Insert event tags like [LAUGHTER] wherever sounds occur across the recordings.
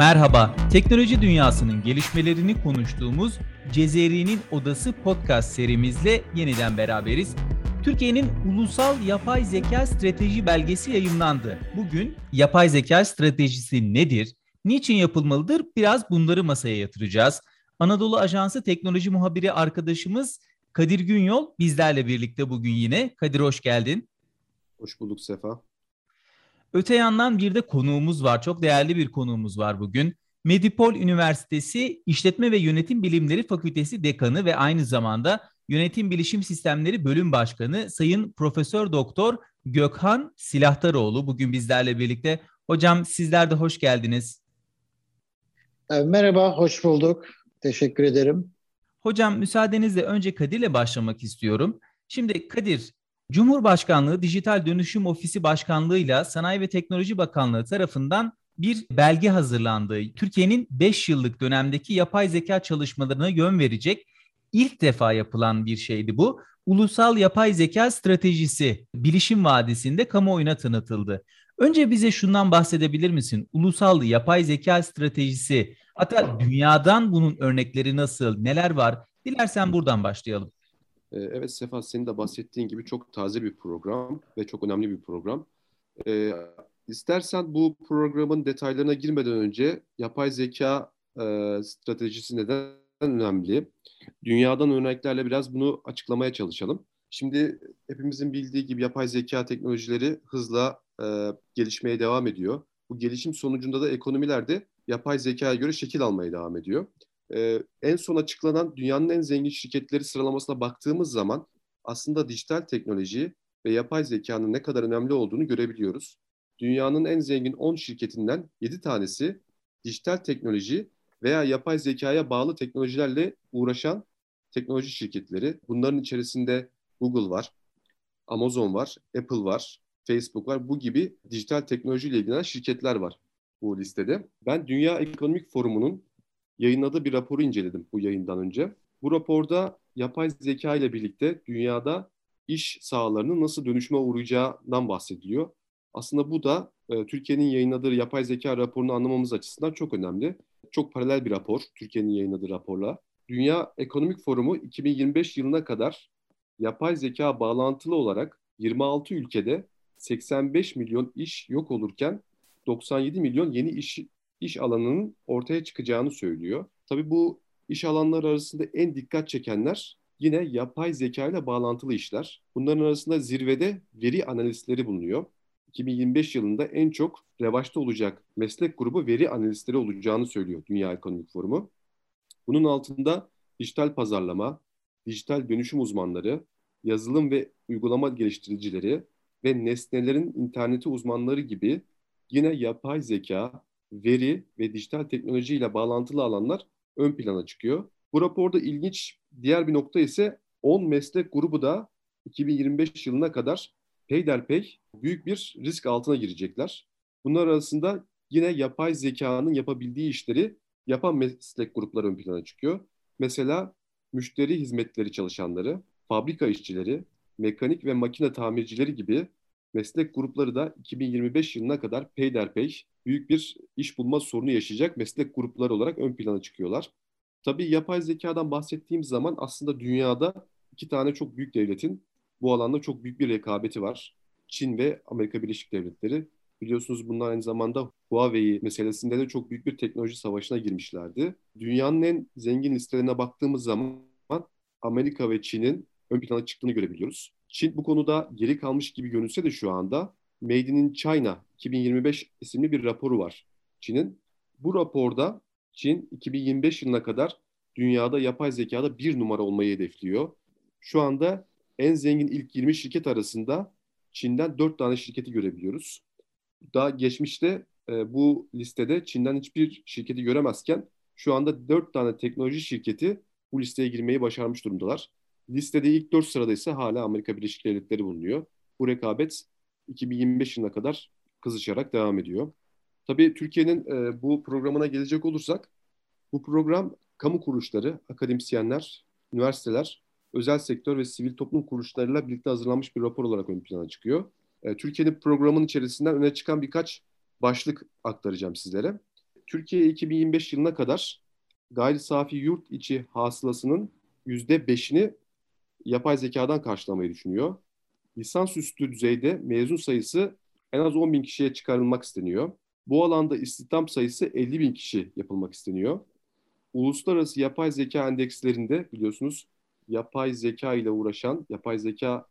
Merhaba, teknoloji dünyasının gelişmelerini konuştuğumuz Cezeri'nin Odası podcast serimizle yeniden beraberiz. Türkiye'nin Ulusal Yapay Zeka Strateji Belgesi yayınlandı. Bugün yapay zeka stratejisi nedir, niçin yapılmalıdır biraz bunları masaya yatıracağız. Anadolu Ajansı teknoloji muhabiri arkadaşımız Kadir Günyol bizlerle birlikte bugün yine. Kadir hoş geldin. Hoş bulduk Sefa. Öte yandan bir de konuğumuz var. Çok değerli bir konuğumuz var bugün. Medipol Üniversitesi İşletme ve Yönetim Bilimleri Fakültesi Dekanı ve aynı zamanda Yönetim Bilişim Sistemleri Bölüm Başkanı Sayın Profesör Doktor Gökhan Silahtaroğlu bugün bizlerle birlikte. Hocam sizler de hoş geldiniz. Ee, merhaba, hoş bulduk. Teşekkür ederim. Hocam müsaadenizle önce Kadir'le başlamak istiyorum. Şimdi Kadir, Cumhurbaşkanlığı Dijital Dönüşüm Ofisi Başkanlığı'yla Sanayi ve Teknoloji Bakanlığı tarafından bir belge hazırlandı. Türkiye'nin 5 yıllık dönemdeki yapay zeka çalışmalarına yön verecek ilk defa yapılan bir şeydi bu. Ulusal Yapay Zeka Stratejisi Bilişim Vadisi'nde kamuoyuna tanıtıldı. Önce bize şundan bahsedebilir misin? Ulusal Yapay Zeka Stratejisi hatta dünyadan bunun örnekleri nasıl, neler var? Dilersen buradan başlayalım. Ee, evet Sefa senin de bahsettiğin gibi çok taze bir program ve çok önemli bir program. Ee, istersen bu programın detaylarına girmeden önce yapay zeka e, stratejisi neden önemli? Dünyadan örneklerle biraz bunu açıklamaya çalışalım. Şimdi hepimizin bildiği gibi yapay zeka teknolojileri hızla e, gelişmeye devam ediyor. Bu gelişim sonucunda da ekonomiler de yapay zekaya göre şekil almaya devam ediyor e, en son açıklanan dünyanın en zengin şirketleri sıralamasına baktığımız zaman aslında dijital teknoloji ve yapay zekanın ne kadar önemli olduğunu görebiliyoruz. Dünyanın en zengin 10 şirketinden 7 tanesi dijital teknoloji veya yapay zekaya bağlı teknolojilerle uğraşan teknoloji şirketleri. Bunların içerisinde Google var, Amazon var, Apple var, Facebook var. Bu gibi dijital teknolojiyle ilgilenen şirketler var bu listede. Ben Dünya Ekonomik Forumu'nun yayınladığı bir raporu inceledim bu yayından önce. Bu raporda yapay zeka ile birlikte dünyada iş sahalarının nasıl dönüşme uğrayacağından bahsediliyor. Aslında bu da e, Türkiye'nin yayınladığı yapay zeka raporunu anlamamız açısından çok önemli. Çok paralel bir rapor Türkiye'nin yayınladığı raporla. Dünya Ekonomik Forumu 2025 yılına kadar yapay zeka bağlantılı olarak 26 ülkede 85 milyon iş yok olurken 97 milyon yeni iş iş alanının ortaya çıkacağını söylüyor. Tabii bu iş alanları arasında en dikkat çekenler yine yapay zeka ile bağlantılı işler. Bunların arasında zirvede veri analistleri bulunuyor. 2025 yılında en çok revaçta olacak meslek grubu veri analistleri olacağını söylüyor Dünya Ekonomik Forumu. Bunun altında dijital pazarlama, dijital dönüşüm uzmanları, yazılım ve uygulama geliştiricileri ve nesnelerin interneti uzmanları gibi yine yapay zeka, veri ve dijital teknoloji ile bağlantılı alanlar ön plana çıkıyor. Bu raporda ilginç diğer bir nokta ise 10 meslek grubu da 2025 yılına kadar peyderpey büyük bir risk altına girecekler. Bunlar arasında yine yapay zekanın yapabildiği işleri yapan meslek grupları ön plana çıkıyor. Mesela müşteri hizmetleri çalışanları, fabrika işçileri, mekanik ve makine tamircileri gibi meslek grupları da 2025 yılına kadar peyderpey büyük bir iş bulma sorunu yaşayacak meslek grupları olarak ön plana çıkıyorlar. Tabii yapay zekadan bahsettiğim zaman aslında dünyada iki tane çok büyük devletin bu alanda çok büyük bir rekabeti var. Çin ve Amerika Birleşik Devletleri. Biliyorsunuz bunlar aynı zamanda Huawei meselesinde de çok büyük bir teknoloji savaşına girmişlerdi. Dünyanın en zengin listelerine baktığımız zaman Amerika ve Çin'in ön plana çıktığını görebiliyoruz. Çin bu konuda geri kalmış gibi görünse de şu anda Made in China 2025 isimli bir raporu var Çin'in. Bu raporda Çin 2025 yılına kadar dünyada yapay zekada bir numara olmayı hedefliyor. Şu anda en zengin ilk 20 şirket arasında Çin'den 4 tane şirketi görebiliyoruz. Daha geçmişte e, bu listede Çin'den hiçbir şirketi göremezken şu anda 4 tane teknoloji şirketi bu listeye girmeyi başarmış durumdalar. Listede ilk 4 sırada ise hala Amerika Birleşik Devletleri bulunuyor. Bu rekabet 2025 yılına kadar kızışarak devam ediyor. Tabii Türkiye'nin e, bu programına gelecek olursak, bu program kamu kuruluşları, akademisyenler, üniversiteler, özel sektör ve sivil toplum kuruluşlarıyla birlikte hazırlanmış bir rapor olarak ön plana çıkıyor. E, Türkiye'nin programın içerisinden öne çıkan birkaç başlık aktaracağım sizlere. Türkiye 2025 yılına kadar gayri safi yurt içi hasılasının %5'ini yapay zekadan karşılamayı düşünüyor. Lisansüstü düzeyde mezun sayısı en az 10 bin kişiye çıkarılmak isteniyor. Bu alanda istihdam sayısı 50 bin kişi yapılmak isteniyor. Uluslararası yapay zeka endekslerinde biliyorsunuz yapay zeka ile uğraşan, yapay zeka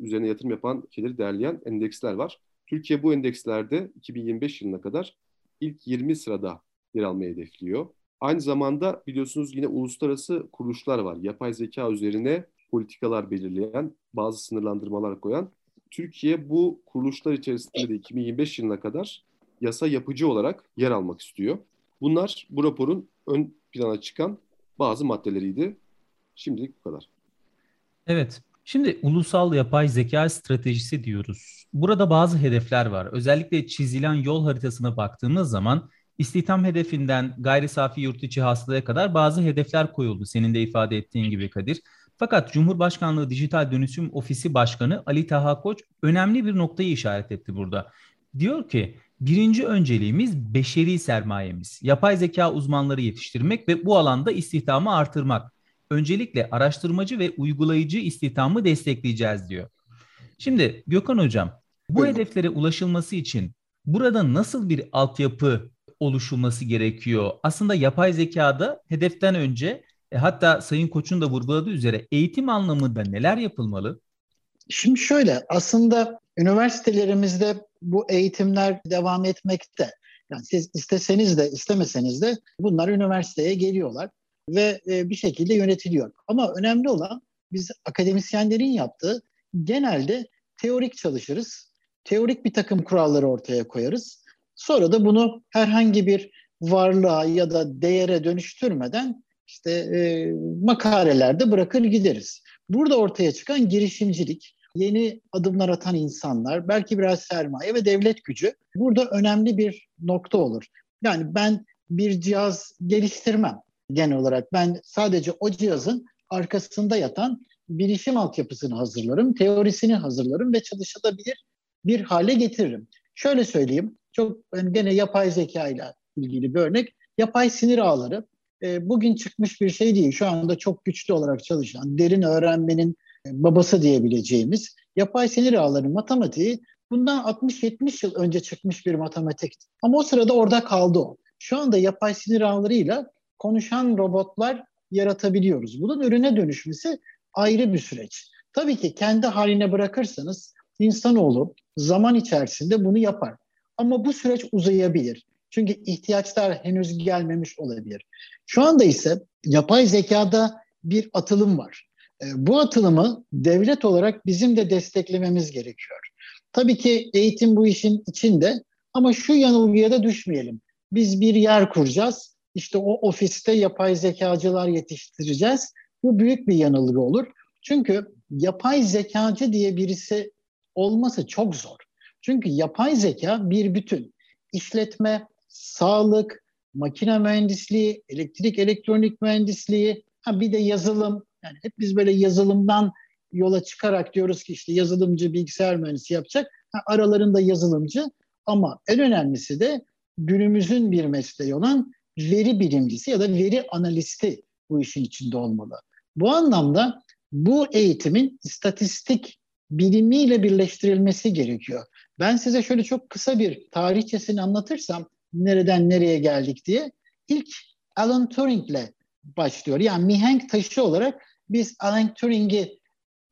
üzerine yatırım yapan kişileri derleyen endeksler var. Türkiye bu endekslerde 2025 yılına kadar ilk 20 sırada yer almayı hedefliyor. Aynı zamanda biliyorsunuz yine uluslararası kuruluşlar var. Yapay zeka üzerine politikalar belirleyen, bazı sınırlandırmalar koyan. Türkiye bu kuruluşlar içerisinde de 2025 yılına kadar yasa yapıcı olarak yer almak istiyor. Bunlar bu raporun ön plana çıkan bazı maddeleriydi. Şimdilik bu kadar. Evet. Şimdi ulusal yapay zeka stratejisi diyoruz. Burada bazı hedefler var. Özellikle çizilen yol haritasına baktığımız zaman istihdam hedefinden gayri safi yurt içi hasılaya kadar bazı hedefler koyuldu. Senin de ifade ettiğin gibi Kadir. Fakat Cumhurbaşkanlığı Dijital Dönüşüm Ofisi Başkanı Ali Taha Koç önemli bir noktayı işaret etti burada. Diyor ki birinci önceliğimiz beşeri sermayemiz. Yapay zeka uzmanları yetiştirmek ve bu alanda istihdamı artırmak. Öncelikle araştırmacı ve uygulayıcı istihdamı destekleyeceğiz diyor. Şimdi Gökhan Hocam bu evet. hedeflere ulaşılması için burada nasıl bir altyapı oluşulması gerekiyor? Aslında yapay zekada hedeften önce e, hatta Sayın Koç'un da vurguladığı üzere eğitim anlamında neler yapılmalı? Şimdi şöyle aslında üniversitelerimizde bu eğitimler devam etmekte. Yani siz isteseniz de istemeseniz de bunlar üniversiteye geliyorlar ve e, bir şekilde yönetiliyor. Ama önemli olan biz akademisyenlerin yaptığı genelde teorik çalışırız. Teorik bir takım kuralları ortaya koyarız. Sonra da bunu herhangi bir varlığa ya da değere dönüştürmeden işte e, makalelerde bırakır gideriz. Burada ortaya çıkan girişimcilik, yeni adımlar atan insanlar, belki biraz sermaye ve devlet gücü burada önemli bir nokta olur. Yani ben bir cihaz geliştirmem genel olarak. Ben sadece o cihazın arkasında yatan bilişim altyapısını hazırlarım, teorisini hazırlarım ve çalışılabilir bir hale getiririm. Şöyle söyleyeyim, çok yani gene yapay zeka ile ilgili bir örnek. Yapay sinir ağları e, bugün çıkmış bir şey değil. Şu anda çok güçlü olarak çalışan, derin öğrenmenin e, babası diyebileceğimiz yapay sinir ağları matematiği bundan 60-70 yıl önce çıkmış bir matematik. Ama o sırada orada kaldı o. Şu anda yapay sinir ağlarıyla konuşan robotlar yaratabiliyoruz. Bunun ürüne dönüşmesi ayrı bir süreç. Tabii ki kendi haline bırakırsanız insanoğlu zaman içerisinde bunu yapar. Ama bu süreç uzayabilir. Çünkü ihtiyaçlar henüz gelmemiş olabilir. Şu anda ise yapay zekada bir atılım var. E, bu atılımı devlet olarak bizim de desteklememiz gerekiyor. Tabii ki eğitim bu işin içinde ama şu yanılgıya da düşmeyelim. Biz bir yer kuracağız. İşte o ofiste yapay zekacılar yetiştireceğiz. Bu büyük bir yanılgı olur. Çünkü yapay zekacı diye birisi olması çok zor. Çünkü yapay zeka bir bütün. İşletme, sağlık, makine mühendisliği, elektrik elektronik mühendisliği, ha bir de yazılım. Yani hep biz böyle yazılımdan yola çıkarak diyoruz ki işte yazılımcı bilgisayar mühendisi yapacak. Ha, aralarında yazılımcı ama en önemlisi de günümüzün bir mesleği olan veri bilimcisi ya da veri analisti bu işin içinde olmalı. Bu anlamda bu eğitimin istatistik bilimiyle birleştirilmesi gerekiyor. Ben size şöyle çok kısa bir tarihçesini anlatırsam nereden nereye geldik diye. İlk Alan Turing ile başlıyor. Yani mihenk taşı olarak biz Alan Turing'i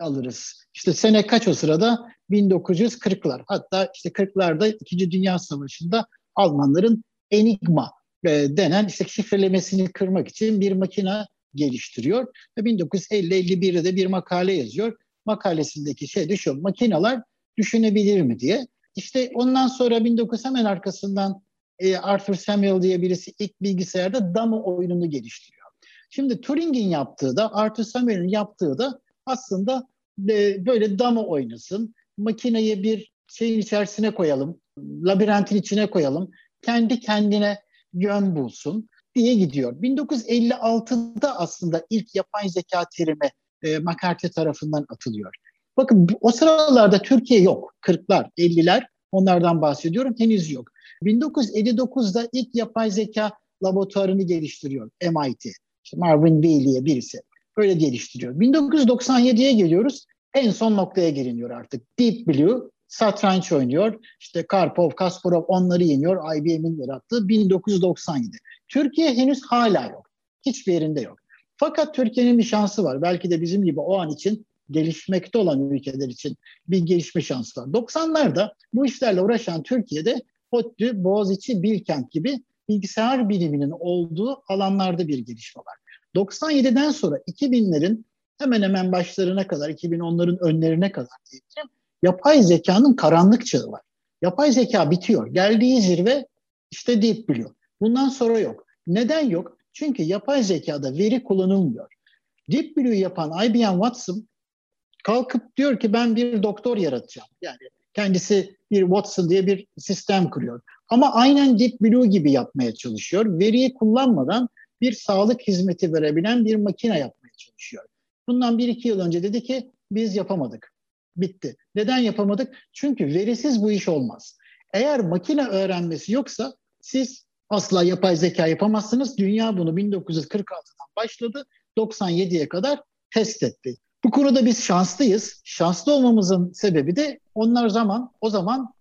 alırız. İşte sene kaç o sırada? 1940'lar. Hatta işte 40'larda İkinci Dünya Savaşı'nda Almanların Enigma e, denen işte şifrelemesini kırmak için bir makine geliştiriyor. Ve 1950-51'de de bir makale yazıyor. Makalesindeki şey de şu, makineler düşünebilir mi diye. İşte ondan sonra 19 hemen arkasından e, Arthur Samuel diye birisi ilk bilgisayarda dama oyununu geliştiriyor. Şimdi Turing'in yaptığı da Arthur Samuel'in yaptığı da aslında e, böyle dama oynasın. Makineyi bir şeyin içerisine koyalım, labirentin içine koyalım. Kendi kendine yön bulsun diye gidiyor. 1956'da aslında ilk yapay zeka terimi e, McCarthy tarafından atılıyor. Bakın o sıralarda Türkiye yok. 40'lar, 50'ler onlardan bahsediyorum henüz yok. 1959'da ilk yapay zeka laboratuvarını geliştiriyor MIT. İşte Marvin Bailey'e birisi. Öyle geliştiriyor. 1997'ye geliyoruz. En son noktaya geliniyor artık. Deep Blue satranç oynuyor. İşte Karpov, Kasparov onları yeniyor. IBM'in yarattığı 1997. Türkiye henüz hala yok. Hiçbir yerinde yok. Fakat Türkiye'nin bir şansı var. Belki de bizim gibi o an için gelişmekte olan ülkeler için bir gelişme şansı var. 90'larda bu işlerle uğraşan Türkiye'de ODTÜ, Boğaziçi, Bilkent gibi bilgisayar biliminin olduğu alanlarda bir gelişme var. 97'den sonra 2000'lerin hemen hemen başlarına kadar, 2010'ların önlerine kadar diyebilirim, yapay zekanın karanlık çağı var. Yapay zeka bitiyor. Geldiği zirve işte Deep Blue. Bundan sonra yok. Neden yok? Çünkü yapay zekada veri kullanılmıyor. Deep Blue'yu yapan IBM Watson kalkıp diyor ki ben bir doktor yaratacağım. Yani kendisi bir Watson diye bir sistem kuruyor. Ama aynen Deep Blue gibi yapmaya çalışıyor. Veriyi kullanmadan bir sağlık hizmeti verebilen bir makine yapmaya çalışıyor. Bundan bir iki yıl önce dedi ki biz yapamadık. Bitti. Neden yapamadık? Çünkü verisiz bu iş olmaz. Eğer makine öğrenmesi yoksa siz asla yapay zeka yapamazsınız. Dünya bunu 1946'dan başladı. 97'ye kadar test etti. Bu konuda biz şanslıyız. Şanslı olmamızın sebebi de onlar zaman o zaman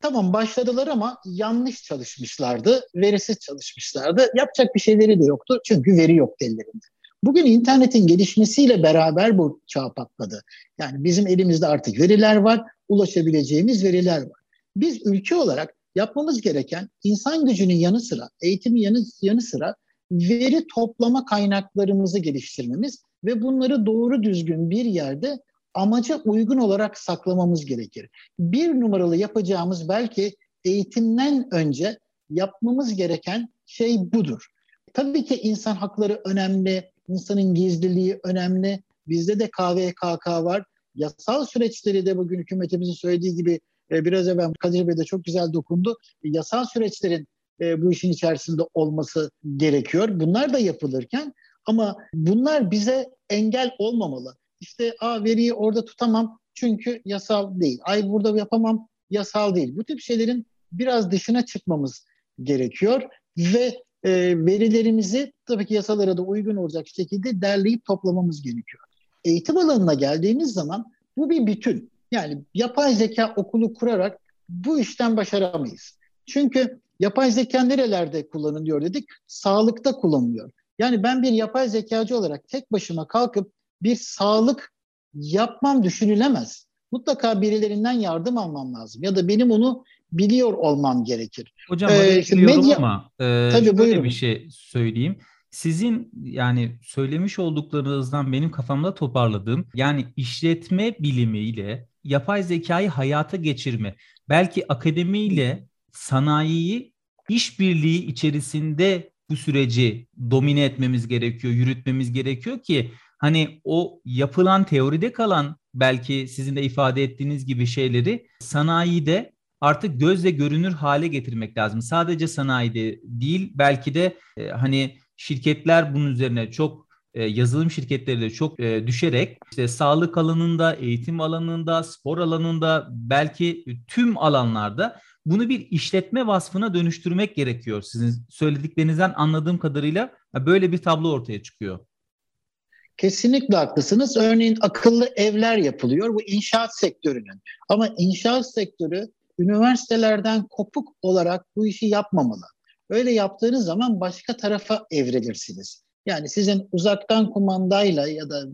tamam başladılar ama yanlış çalışmışlardı. Verisiz çalışmışlardı. Yapacak bir şeyleri de yoktu. Çünkü veri yok ellerinde. Bugün internetin gelişmesiyle beraber bu çağ patladı. Yani bizim elimizde artık veriler var, ulaşabileceğimiz veriler var. Biz ülke olarak yapmamız gereken insan gücünün yanı sıra, eğitimin yanı, yanı sıra veri toplama kaynaklarımızı geliştirmemiz ve bunları doğru düzgün bir yerde amaca uygun olarak saklamamız gerekir. Bir numaralı yapacağımız belki eğitimden önce yapmamız gereken şey budur. Tabii ki insan hakları önemli, insanın gizliliği önemli. Bizde de KVKK var. Yasal süreçleri de bugün hükümetimizin söylediği gibi e, biraz evvel Kadir Bey de çok güzel dokundu. Yasal süreçlerin e, bu işin içerisinde olması gerekiyor. Bunlar da yapılırken ama bunlar bize engel olmamalı. İşte a veriyi orada tutamam çünkü yasal değil. Ay burada yapamam yasal değil. Bu tip şeylerin biraz dışına çıkmamız gerekiyor ve e, verilerimizi tabii ki yasalara da uygun olacak şekilde derleyip toplamamız gerekiyor. Eğitim alanına geldiğimiz zaman bu bir bütün. Yani yapay zeka okulu kurarak bu işten başaramayız. Çünkü yapay zeka nerelerde kullanılıyor dedik? Sağlıkta kullanılıyor. Yani ben bir yapay zekacı olarak tek başıma kalkıp bir sağlık yapmam düşünülemez. Mutlaka birilerinden yardım almam lazım. Ya da benim onu biliyor olmam gerekir. Hocam ee, işte medya... ama e, tabii, şöyle buyurun. bir şey söyleyeyim. Sizin yani söylemiş olduklarınızdan benim kafamda toparladığım yani işletme bilimiyle yapay zekayı hayata geçirme. Belki akademiyle sanayiyi işbirliği içerisinde bu süreci domine etmemiz gerekiyor, yürütmemiz gerekiyor ki hani o yapılan teoride kalan belki sizin de ifade ettiğiniz gibi şeyleri sanayide artık gözle görünür hale getirmek lazım. Sadece sanayide değil belki de e, hani şirketler bunun üzerine çok e, yazılım şirketleri de çok e, düşerek işte sağlık alanında, eğitim alanında, spor alanında belki tüm alanlarda bunu bir işletme vasfına dönüştürmek gerekiyor. Sizin söylediklerinizden anladığım kadarıyla böyle bir tablo ortaya çıkıyor. Kesinlikle haklısınız. Örneğin akıllı evler yapılıyor bu inşaat sektörünün. Ama inşaat sektörü üniversitelerden kopuk olarak bu işi yapmamalı. Öyle yaptığınız zaman başka tarafa evrilirsiniz. Yani sizin uzaktan kumandayla ya da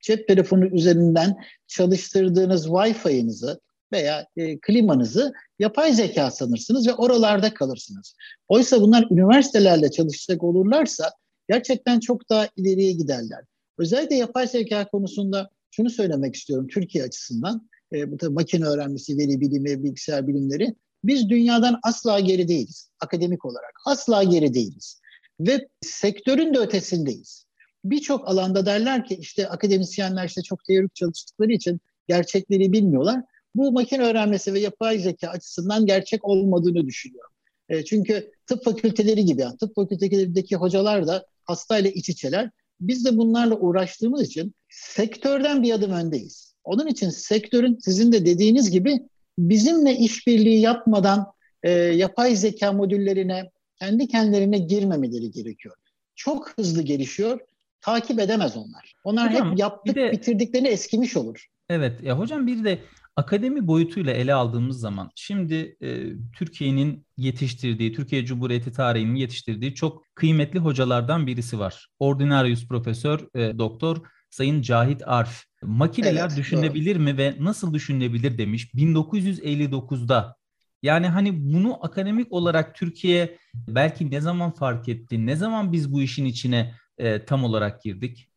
cep telefonu üzerinden çalıştırdığınız Wi-Fi'nizi veya e, klimanızı yapay zeka sanırsınız ve oralarda kalırsınız. Oysa bunlar üniversitelerle çalışacak olurlarsa gerçekten çok daha ileriye giderler. Özellikle yapay zeka konusunda şunu söylemek istiyorum Türkiye açısından. E, bu tabii makine öğrenmesi, veri bilimi, bilgisayar bilimleri. Biz dünyadan asla geri değiliz akademik olarak. Asla geri değiliz. Ve sektörün de ötesindeyiz. Birçok alanda derler ki işte akademisyenler işte çok teorik çalıştıkları için gerçekleri bilmiyorlar. Bu makine öğrenmesi ve yapay zeka açısından gerçek olmadığını düşünüyorum. E, çünkü tıp fakülteleri gibi, yani tıp fakültelerindeki hocalar da hastayla iç içeler. Biz de bunlarla uğraştığımız için sektörden bir adım öndeyiz. Onun için sektörün sizin de dediğiniz gibi bizimle işbirliği yapmadan e, yapay zeka modüllerine kendi kendilerine girmemeleri gerekiyor. Çok hızlı gelişiyor. Takip edemez onlar. Onlar hocam, hep yaptık de, bitirdiklerini eskimiş olur. Evet ya hocam bir de akademi boyutuyla ele aldığımız zaman şimdi e, Türkiye'nin yetiştirdiği, Türkiye Cumhuriyeti tarihinin yetiştirdiği çok kıymetli hocalardan birisi var. Ordinarius Profesör e, Doktor Sayın Cahit Arf. Makineler evet, düşünebilir doğru. mi ve nasıl düşünebilir demiş 1959'da. Yani hani bunu akademik olarak Türkiye belki ne zaman fark etti? Ne zaman biz bu işin içine e, tam olarak girdik?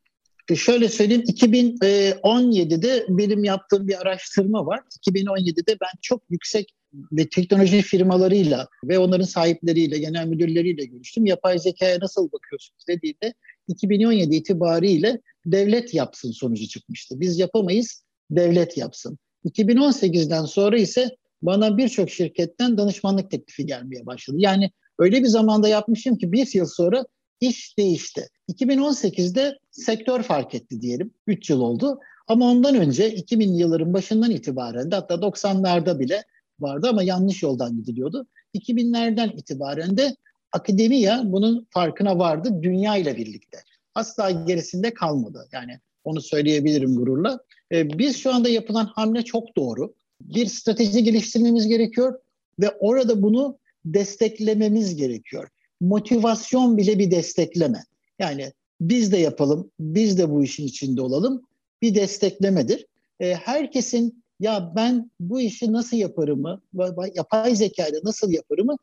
E, şöyle söyleyeyim 2017'de benim yaptığım bir araştırma var. 2017'de ben çok yüksek ve teknoloji firmalarıyla ve onların sahipleriyle, genel müdürleriyle görüştüm. Yapay zekaya nasıl bakıyorsunuz dediğinde 2017 itibariyle devlet yapsın sonucu çıkmıştı. Biz yapamayız, devlet yapsın. 2018'den sonra ise bana birçok şirketten danışmanlık teklifi gelmeye başladı. Yani öyle bir zamanda yapmışım ki bir yıl sonra iş değişti. 2018'de sektör fark etti diyelim. 3 yıl oldu. Ama ondan önce 2000 yılların başından itibaren de hatta 90'larda bile vardı ama yanlış yoldan gidiliyordu. 2000'lerden itibaren de akademiya bunun farkına vardı dünya ile birlikte. Asla gerisinde kalmadı. Yani onu söyleyebilirim gururla. Ee, biz şu anda yapılan hamle çok doğru. Bir strateji geliştirmemiz gerekiyor ve orada bunu desteklememiz gerekiyor. Motivasyon bile bir destekleme. Yani biz de yapalım, biz de bu işin içinde olalım bir desteklemedir. E, herkesin ya ben bu işi nasıl yaparımı, yapay zekayla nasıl yaparımı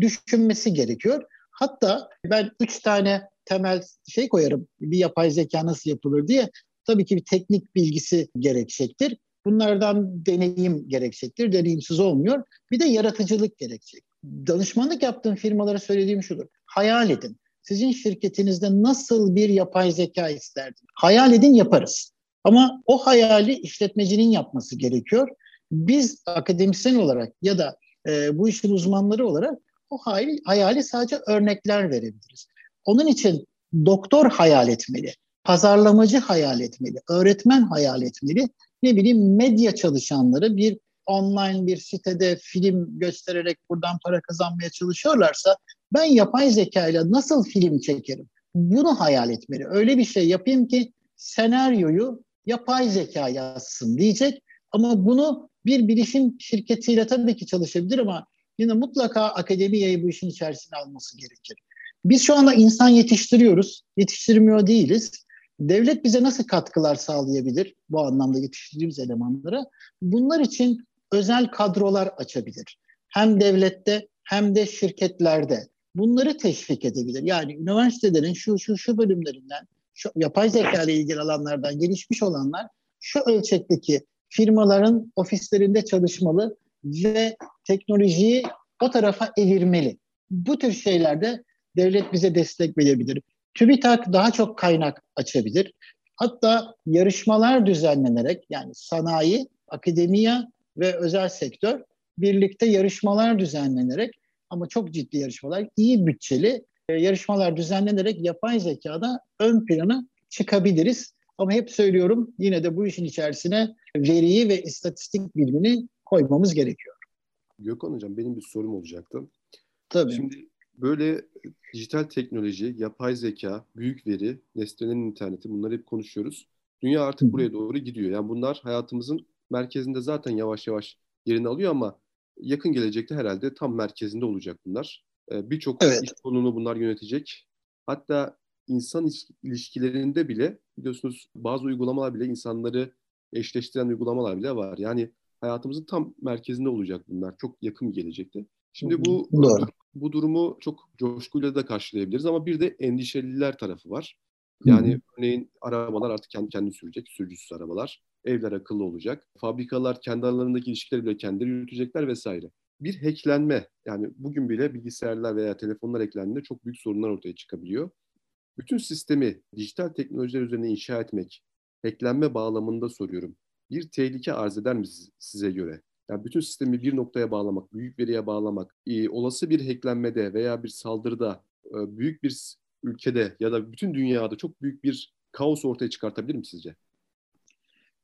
düşünmesi gerekiyor. Hatta ben üç tane temel şey koyarım bir yapay zeka nasıl yapılır diye. Tabii ki bir teknik bilgisi gerekecektir. Bunlardan deneyim gerekecektir. Deneyimsiz olmuyor. Bir de yaratıcılık gerekecek. Danışmanlık yaptığım firmalara söylediğim şudur. Hayal edin sizin şirketinizde nasıl bir yapay zeka isterdin? Hayal edin yaparız. Ama o hayali işletmecinin yapması gerekiyor. Biz akademisyen olarak ya da e, bu işin uzmanları olarak o hayali, hayali sadece örnekler verebiliriz. Onun için doktor hayal etmeli, pazarlamacı hayal etmeli, öğretmen hayal etmeli, ne bileyim medya çalışanları bir online bir sitede film göstererek buradan para kazanmaya çalışıyorlarsa ben yapay zeka ile nasıl film çekerim? Bunu hayal etmeli. Öyle bir şey yapayım ki senaryoyu yapay zeka yazsın diyecek. Ama bunu bir bilişim şirketiyle tabii ki çalışabilir ama yine mutlaka akademiyayı bu işin içerisine alması gerekir. Biz şu anda insan yetiştiriyoruz, yetiştirmiyor değiliz. Devlet bize nasıl katkılar sağlayabilir bu anlamda yetiştirdiğimiz elemanlara? Bunlar için özel kadrolar açabilir. Hem devlette hem de şirketlerde bunları teşvik edebilir. Yani üniversitelerin şu şu şu bölümlerinden, şu yapay zeka ile ilgili alanlardan gelişmiş olanlar şu ölçekteki firmaların ofislerinde çalışmalı ve teknolojiyi o tarafa evirmeli. Bu tür şeylerde devlet bize destek verebilir. TÜBİTAK daha çok kaynak açabilir. Hatta yarışmalar düzenlenerek yani sanayi, akademiya ve özel sektör birlikte yarışmalar düzenlenerek ama çok ciddi yarışmalar, iyi bütçeli e, yarışmalar düzenlenerek yapay zekada ön plana çıkabiliriz. Ama hep söylüyorum yine de bu işin içerisine veriyi ve istatistik bilimini koymamız gerekiyor. Gökhan Hocam benim bir sorum olacaktı. Tabii. Şimdi böyle dijital teknoloji, yapay zeka, büyük veri, nesnelerin interneti bunları hep konuşuyoruz. Dünya artık Hı. buraya doğru gidiyor. Yani bunlar hayatımızın merkezinde zaten yavaş yavaş yerini alıyor ama yakın gelecekte herhalde tam merkezinde olacak bunlar. Ee, Birçok evet. iş konunu bunlar yönetecek. Hatta insan ilişkilerinde bile biliyorsunuz bazı uygulamalar bile insanları eşleştiren uygulamalar bile var. Yani hayatımızın tam merkezinde olacak bunlar. Çok yakın gelecekte. Şimdi bu Doğru. bu durumu çok coşkuyla da karşılayabiliriz ama bir de endişeliler tarafı var. Yani Hı-hı. örneğin arabalar artık kendi kendini sürecek, sürücüsüz arabalar. Evler akıllı olacak. Fabrikalar kendi aralarındaki ilişkileri bile kendileri yürütecekler vesaire. Bir hacklenme yani bugün bile bilgisayarlar veya telefonlar eklendiğinde çok büyük sorunlar ortaya çıkabiliyor. Bütün sistemi dijital teknolojiler üzerine inşa etmek, hacklenme bağlamında soruyorum. Bir tehlike arz eder mi size göre? Yani bütün sistemi bir noktaya bağlamak, büyük veriye bağlamak, olası bir hacklenmede veya bir saldırıda büyük bir ülkede ya da bütün dünyada çok büyük bir kaos ortaya çıkartabilir mi sizce?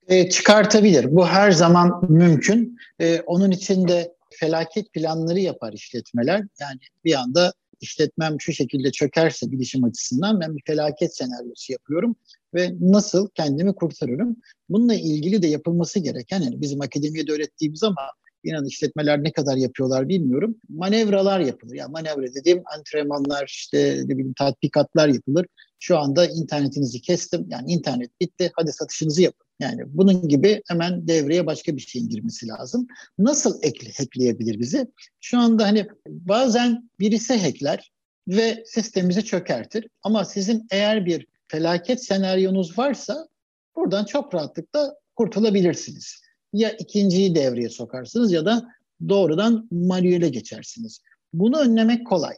E, çıkartabilir. Bu her zaman mümkün. E, onun için de felaket planları yapar işletmeler. Yani bir anda işletmem şu şekilde çökerse bilişim açısından ben bir felaket senaryosu yapıyorum ve nasıl kendimi kurtarırım. Bununla ilgili de yapılması gereken yani bizim akademiyede öğrettiğimiz ama inan işletmeler ne kadar yapıyorlar bilmiyorum. Manevralar yapılır. Yani manevra dediğim antrenmanlar işte ne bileyim tatbikatlar yapılır. Şu anda internetinizi kestim. Yani internet bitti. Hadi satışınızı yapın. Yani bunun gibi hemen devreye başka bir şeyin girmesi lazım. Nasıl ekle, hackleyebilir bizi? Şu anda hani bazen birisi hackler ve sistemimizi çökertir. Ama sizin eğer bir felaket senaryonuz varsa buradan çok rahatlıkla kurtulabilirsiniz. Ya ikinciyi devreye sokarsınız ya da doğrudan manuele geçersiniz. Bunu önlemek kolay.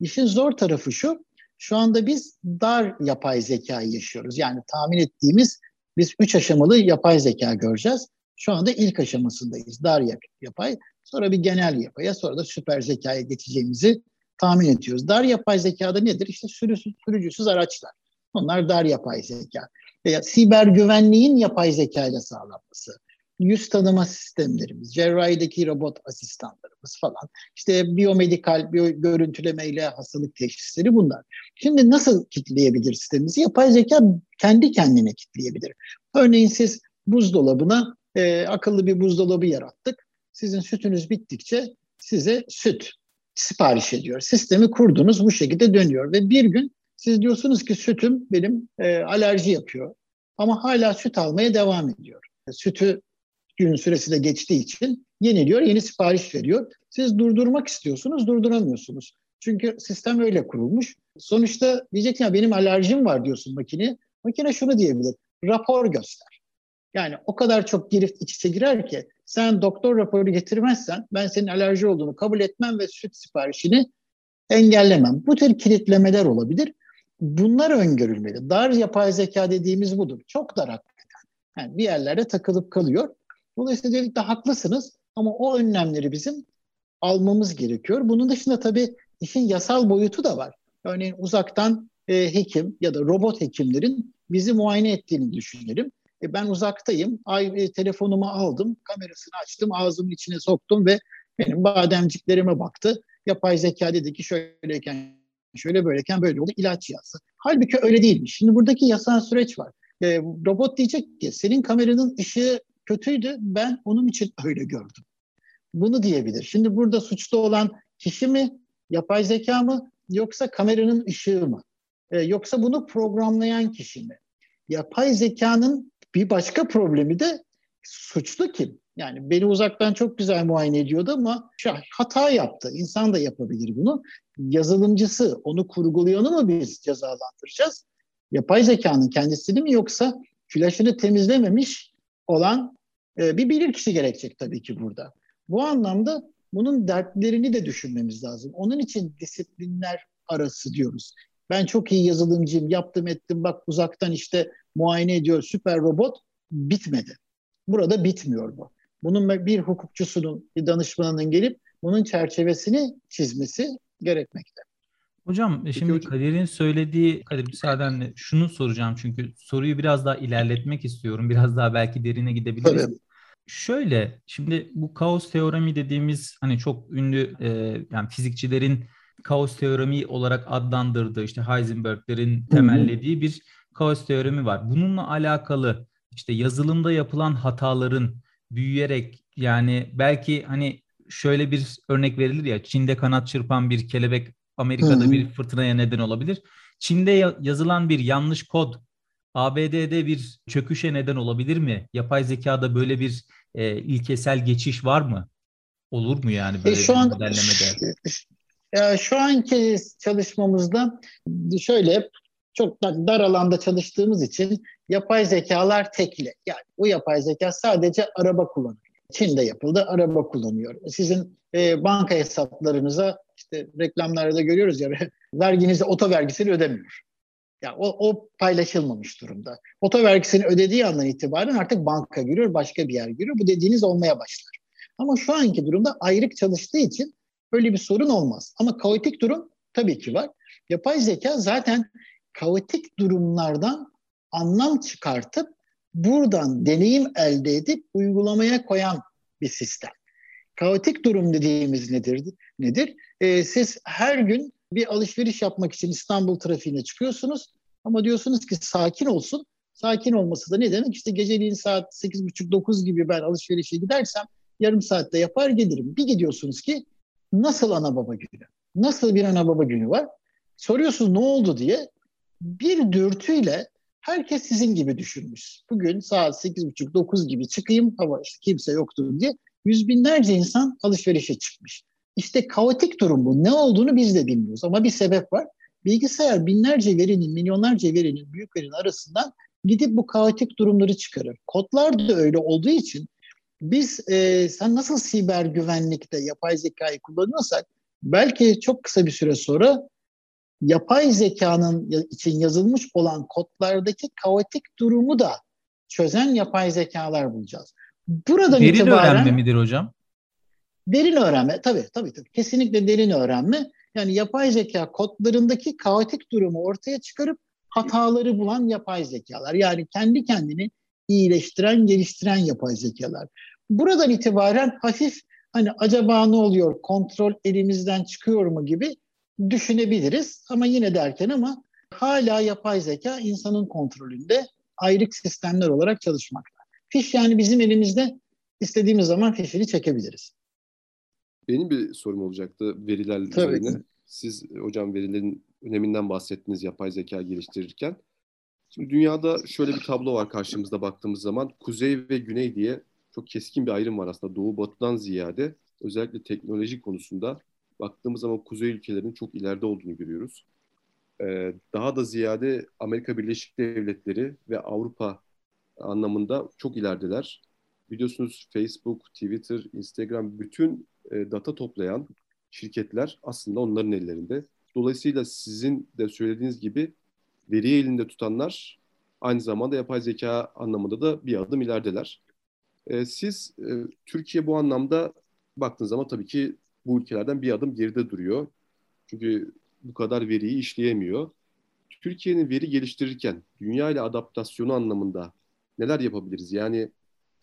İşin zor tarafı şu, şu anda biz dar yapay zekayı yaşıyoruz. Yani tahmin ettiğimiz biz üç aşamalı yapay zeka göreceğiz. Şu anda ilk aşamasındayız. Dar yapay, sonra bir genel yapaya, sonra da süper zekaya geçeceğimizi tahmin ediyoruz. Dar yapay zekada nedir? İşte sürüsüz, sürücüsüz araçlar. Onlar dar yapay zeka. Veya siber güvenliğin yapay zeka ile sağlanması. Yüz tanıma sistemlerimiz, cerrahideki robot asistanlarımız falan. İşte biyomedikal, biyo görüntüleme ile hastalık teşhisleri bunlar. Şimdi nasıl kitleyebilir sistemimizi? Yapay zeka kendi kendine kitleyebilir. Örneğin siz buzdolabına e, akıllı bir buzdolabı yarattık. Sizin sütünüz bittikçe size süt sipariş ediyor. Sistemi kurdunuz bu şekilde dönüyor ve bir gün siz diyorsunuz ki sütüm benim e, alerji yapıyor. Ama hala süt almaya devam ediyor. Sütü gün süresi de geçtiği için yeniliyor, yeni sipariş veriyor. Siz durdurmak istiyorsunuz, durduramıyorsunuz. Çünkü sistem öyle kurulmuş. Sonuçta diyecek ya benim alerjim var diyorsun makine. Makine şunu diyebilir. Rapor göster. Yani o kadar çok girift iç içe girer ki sen doktor raporu getirmezsen ben senin alerji olduğunu kabul etmem ve süt siparişini engellemem. Bu tür kilitlemeler olabilir. Bunlar öngörülmeli. Dar yapay zeka dediğimiz budur. Çok dar hakikaten. Yani bir yerlerde takılıp kalıyor. Dolayısıyla dedik de haklısınız ama o önlemleri bizim almamız gerekiyor. Bunun dışında tabii işin yasal boyutu da var. Örneğin uzaktan e, hekim ya da robot hekimlerin bizi muayene ettiğini düşünelim. E, ben uzaktayım, ay, e, telefonumu aldım, kamerasını açtım, ağzımın içine soktum ve benim bademciklerime baktı. Yapay zeka dedi ki şöyleyken şöyle böyleyken böyle oldu ilaç yazdı. Halbuki öyle değilmiş. Şimdi buradaki yasal süreç var. E, robot diyecek ki senin kameranın ışığı kötüydü ben onun için [LAUGHS] öyle gördüm. Bunu diyebilir. Şimdi burada suçlu olan kişi mi, yapay zeka mı yoksa kameranın ışığı mı? E, yoksa bunu programlayan kişi mi? Yapay zekanın bir başka problemi de suçlu kim? Yani beni uzaktan çok güzel muayene ediyordu ama hata yaptı. İnsan da yapabilir bunu. Yazılımcısı, onu kurgulayanı mı biz cezalandıracağız? Yapay zekanın kendisini mi yoksa flaşını temizlememiş olan e, bir bilir kişi gerekecek tabii ki burada. Bu anlamda bunun dertlerini de düşünmemiz lazım. Onun için disiplinler arası diyoruz. Ben çok iyi yazılımcıyım, yaptım ettim bak uzaktan işte muayene ediyor süper robot bitmedi. Burada bitmiyor bu. Bunun bir hukukçusunun, bir danışmanının gelip bunun çerçevesini çizmesi gerekmekte. Hocam Peki şimdi hocam. Kadir'in söylediği, Kadir müsaadenle şunu soracağım çünkü soruyu biraz daha ilerletmek istiyorum. Biraz daha belki derine gidebiliriz. Tabii. Şöyle, şimdi bu kaos teoremi dediğimiz hani çok ünlü e, yani fizikçilerin kaos teoremi olarak adlandırdığı işte Heisenberg'lerin temellediği bir kaos teoremi var. Bununla alakalı işte yazılımda yapılan hataların büyüyerek yani belki hani şöyle bir örnek verilir ya Çin'de kanat çırpan bir kelebek Amerika'da bir fırtınaya neden olabilir. Çin'de yazılan bir yanlış kod ABD'de bir çöküşe neden olabilir mi? Yapay zekada böyle bir e, ilkesel geçiş var mı? Olur mu yani böyle e şu an, modellemede? Ya şu anki çalışmamızda şöyle çok dar alanda çalıştığımız için yapay zekalar tekli. Yani bu yapay zeka sadece araba kullanıyor. Çin'de yapıldı, araba kullanıyor. Sizin e, banka hesaplarınıza işte reklamlarda görüyoruz ya [LAUGHS] verginizi oto vergisini ödemiyor. Yani o, o paylaşılmamış durumda. Oto vergisini ödediği andan itibaren artık banka giriyor, başka bir yer giriyor. Bu dediğiniz olmaya başlar. Ama şu anki durumda ayrık çalıştığı için böyle bir sorun olmaz. Ama kaotik durum tabii ki var. Yapay zeka zaten kaotik durumlardan anlam çıkartıp buradan deneyim elde edip uygulamaya koyan bir sistem. Kaotik durum dediğimiz nedir? Nedir? E, siz her gün bir alışveriş yapmak için İstanbul trafiğine çıkıyorsunuz ama diyorsunuz ki sakin olsun. Sakin olması da ne demek? İşte geceliğin saat 8.30-9 gibi ben alışverişe gidersem yarım saatte yapar gelirim. Bir gidiyorsunuz ki nasıl ana baba günü? Nasıl bir ana baba günü var? Soruyorsunuz ne oldu diye. Bir dürtüyle herkes sizin gibi düşünmüş. Bugün saat 8.30-9 gibi çıkayım ama işte kimse yoktur diye yüz binlerce insan alışverişe çıkmış. İşte kaotik durum bu. Ne olduğunu biz de bilmiyoruz ama bir sebep var. Bilgisayar binlerce verinin, milyonlarca verinin, büyük verinin arasından gidip bu kaotik durumları çıkarır. Kodlar da öyle olduğu için biz e, sen nasıl siber güvenlikte yapay zekayı kullanıyorsak belki çok kısa bir süre sonra yapay zekanın için yazılmış olan kodlardaki kaotik durumu da çözen yapay zekalar bulacağız. Buradan derin itibaren, öğrenme midir hocam? Derin öğrenme tabii tabii tabii kesinlikle derin öğrenme. Yani yapay zeka kodlarındaki kaotik durumu ortaya çıkarıp hataları bulan yapay zekalar. Yani kendi kendini iyileştiren, geliştiren yapay zekalar. Buradan itibaren hafif hani acaba ne oluyor, kontrol elimizden çıkıyor mu gibi düşünebiliriz. Ama yine derken ama hala yapay zeka insanın kontrolünde ayrık sistemler olarak çalışmakta. Fiş yani bizim elimizde istediğimiz zaman fişini çekebiliriz. Benim bir sorum olacaktı veriler Tabii üzerine. Siz hocam verilerin öneminden bahsettiniz yapay zeka geliştirirken. Şimdi dünyada şöyle bir tablo var karşımızda baktığımız zaman. Kuzey ve güney diye çok keskin bir ayrım var aslında. Doğu batıdan ziyade özellikle teknoloji konusunda baktığımız zaman kuzey ülkelerinin çok ileride olduğunu görüyoruz. Ee, daha da ziyade Amerika Birleşik Devletleri ve Avrupa anlamında çok ilerideler. Biliyorsunuz Facebook, Twitter, Instagram bütün e, data toplayan şirketler aslında onların ellerinde. Dolayısıyla sizin de söylediğiniz gibi veriyi elinde tutanlar aynı zamanda yapay zeka anlamında da bir adım ilerideler. E, siz e, Türkiye bu anlamda baktığınız zaman tabii ki bu ülkelerden bir adım geride duruyor. Çünkü bu kadar veriyi işleyemiyor. Türkiye'nin veri geliştirirken dünya ile adaptasyonu anlamında neler yapabiliriz? Yani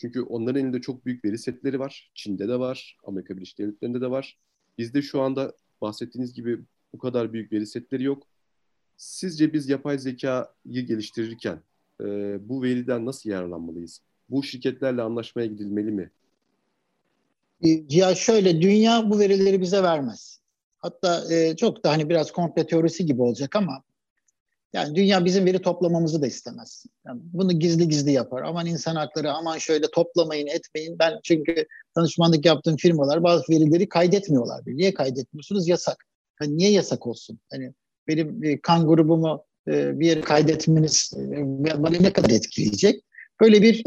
çünkü onların elinde çok büyük veri setleri var. Çin'de de var, Amerika Birleşik Devletleri'nde de var. Bizde şu anda bahsettiğiniz gibi bu kadar büyük veri setleri yok. Sizce biz yapay zekayı geliştirirken e, bu veriden nasıl yararlanmalıyız? Bu şirketlerle anlaşmaya gidilmeli mi? E, ya şöyle, dünya bu verileri bize vermez. Hatta e, çok da hani biraz komple teorisi gibi olacak ama yani dünya bizim veri toplamamızı da istemez. Yani bunu gizli gizli yapar. Aman insan hakları, aman şöyle toplamayın, etmeyin. Ben çünkü danışmanlık yaptığım firmalar bazı verileri kaydetmiyorlar. Niye kaydetmiyorsunuz? Yasak. Yani niye yasak olsun? Hani benim e, kan grubumu e, bir yere kaydetmeniz e, bana ne kadar etkileyecek? Böyle bir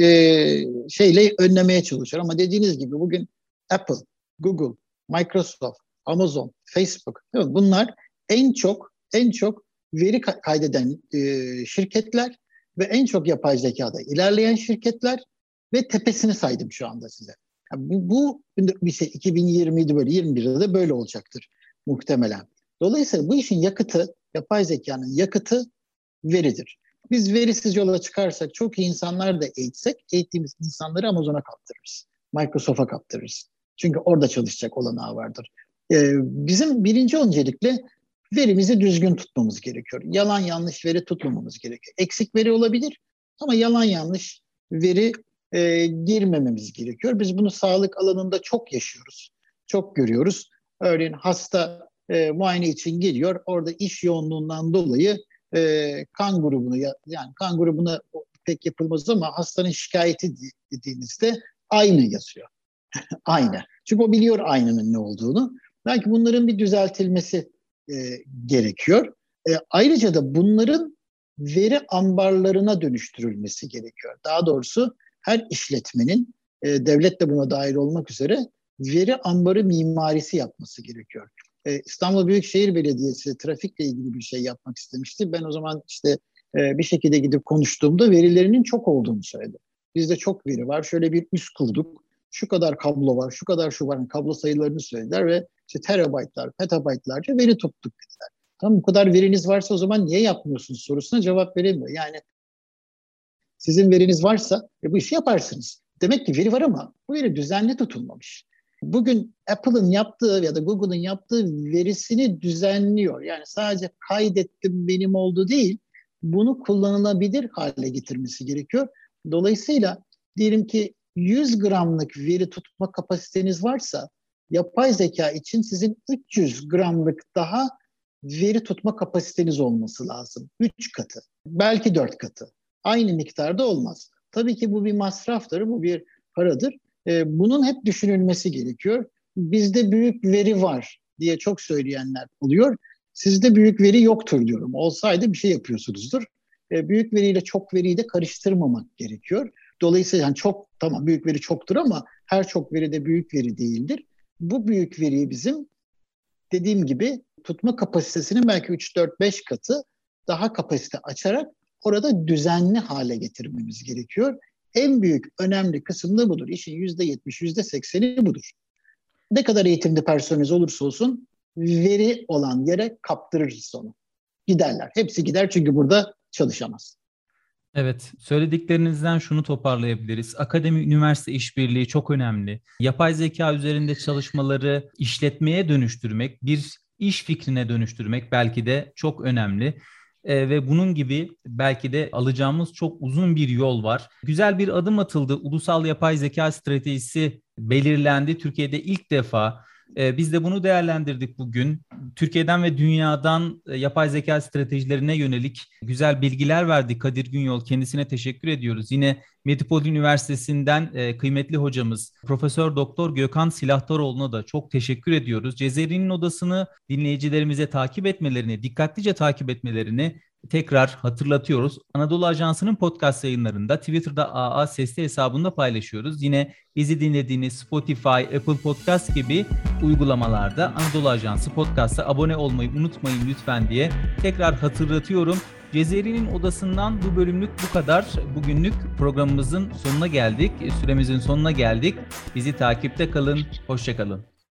şeyle önlemeye çalışıyor. Ama dediğiniz gibi bugün Apple, Google, Microsoft, Amazon, Facebook bunlar en çok en çok veri kaydeden e, şirketler ve en çok yapay zekada ilerleyen şirketler ve tepesini saydım şu anda size. Yani bu, bu şey 2020'de böyle 21'de de böyle olacaktır muhtemelen. Dolayısıyla bu işin yakıtı, yapay zekanın yakıtı veridir. Biz verisiz yola çıkarsak, çok iyi insanlar da eğitsek, eğittiğimiz insanları Amazon'a kaptırırız. Microsoft'a kaptırırız. Çünkü orada çalışacak olanağı vardır. Ee, bizim birinci öncelikle verimizi düzgün tutmamız gerekiyor. Yalan yanlış veri tutmamamız gerekiyor. Eksik veri olabilir ama yalan yanlış veri e, girmememiz gerekiyor. Biz bunu sağlık alanında çok yaşıyoruz. Çok görüyoruz. Örneğin hasta e, muayene için geliyor. Orada iş yoğunluğundan dolayı e, kan grubunu yani kan grubuna pek yapılmaz ama hastanın şikayeti dediğinizde aynı yazıyor. [LAUGHS] aynı. Çünkü o biliyor aynının ne olduğunu. Belki bunların bir düzeltilmesi e, gerekiyor. E, ayrıca da bunların veri ambarlarına dönüştürülmesi gerekiyor. Daha doğrusu her işletmenin e, devlet de buna dahil olmak üzere veri ambarı mimarisi yapması gerekiyor. E, İstanbul Büyükşehir Belediyesi trafikle ilgili bir şey yapmak istemişti. Ben o zaman işte e, bir şekilde gidip konuştuğumda verilerinin çok olduğunu söyledi. Bizde çok veri var. Şöyle bir üst kurduk. Şu kadar kablo var, şu kadar şu var. Yani kablo sayılarını söylediler ve işte terabaytlar, petabaytlarca veri tuttuk dediler. Tamam bu kadar veriniz varsa o zaman niye yapmıyorsunuz sorusuna cevap veremiyor. Yani sizin veriniz varsa e, bu işi yaparsınız. Demek ki veri var ama bu veri düzenli tutulmamış. bugün Apple'ın yaptığı ya da Google'ın yaptığı verisini düzenliyor. Yani sadece kaydettim benim oldu değil, bunu kullanılabilir hale getirmesi gerekiyor. Dolayısıyla diyelim ki 100 gramlık veri tutma kapasiteniz varsa yapay zeka için sizin 300 gramlık daha veri tutma kapasiteniz olması lazım. 3 katı, belki 4 katı. Aynı miktarda olmaz. Tabii ki bu bir masraftır, bu bir paradır. E, bunun hep düşünülmesi gerekiyor. Bizde büyük veri var diye çok söyleyenler oluyor. Sizde büyük veri yoktur diyorum. Olsaydı bir şey yapıyorsunuzdur. E, büyük veriyle çok veriyi de karıştırmamak gerekiyor. Dolayısıyla yani çok tamam büyük veri çoktur ama her çok veri de büyük veri değildir. Bu büyük veriyi bizim dediğim gibi tutma kapasitesinin belki 3-4-5 katı daha kapasite açarak orada düzenli hale getirmemiz gerekiyor. En büyük önemli kısım da budur. İşin %70, %80'i budur. Ne kadar eğitimli personeliz olursa olsun veri olan yere kaptırırız onu. Giderler. Hepsi gider çünkü burada çalışamaz. Evet, söylediklerinizden şunu toparlayabiliriz. Akademi üniversite işbirliği çok önemli. Yapay zeka üzerinde çalışmaları işletmeye dönüştürmek, bir iş fikrine dönüştürmek belki de çok önemli. E, ve bunun gibi belki de alacağımız çok uzun bir yol var. Güzel bir adım atıldı. Ulusal yapay zeka stratejisi belirlendi. Türkiye'de ilk defa e, biz de bunu değerlendirdik bugün. Türkiye'den ve dünyadan e, yapay zeka stratejilerine yönelik güzel bilgiler verdi Kadir Günyol. Kendisine teşekkür ediyoruz. Yine Metropol Üniversitesi'nden e, kıymetli hocamız Profesör Doktor Gökhan Silahdaroğlu'na da çok teşekkür ediyoruz. Cezeri'nin odasını dinleyicilerimize takip etmelerini, dikkatlice takip etmelerini tekrar hatırlatıyoruz. Anadolu Ajansı'nın podcast yayınlarında Twitter'da AA Sesli hesabında paylaşıyoruz. Yine bizi dinlediğiniz Spotify, Apple Podcast gibi uygulamalarda Anadolu Ajansı podcast'a abone olmayı unutmayın lütfen diye tekrar hatırlatıyorum. Cezeri'nin odasından bu bölümlük bu kadar. Bugünlük programımızın sonuna geldik. Süremizin sonuna geldik. Bizi takipte kalın. Hoşçakalın.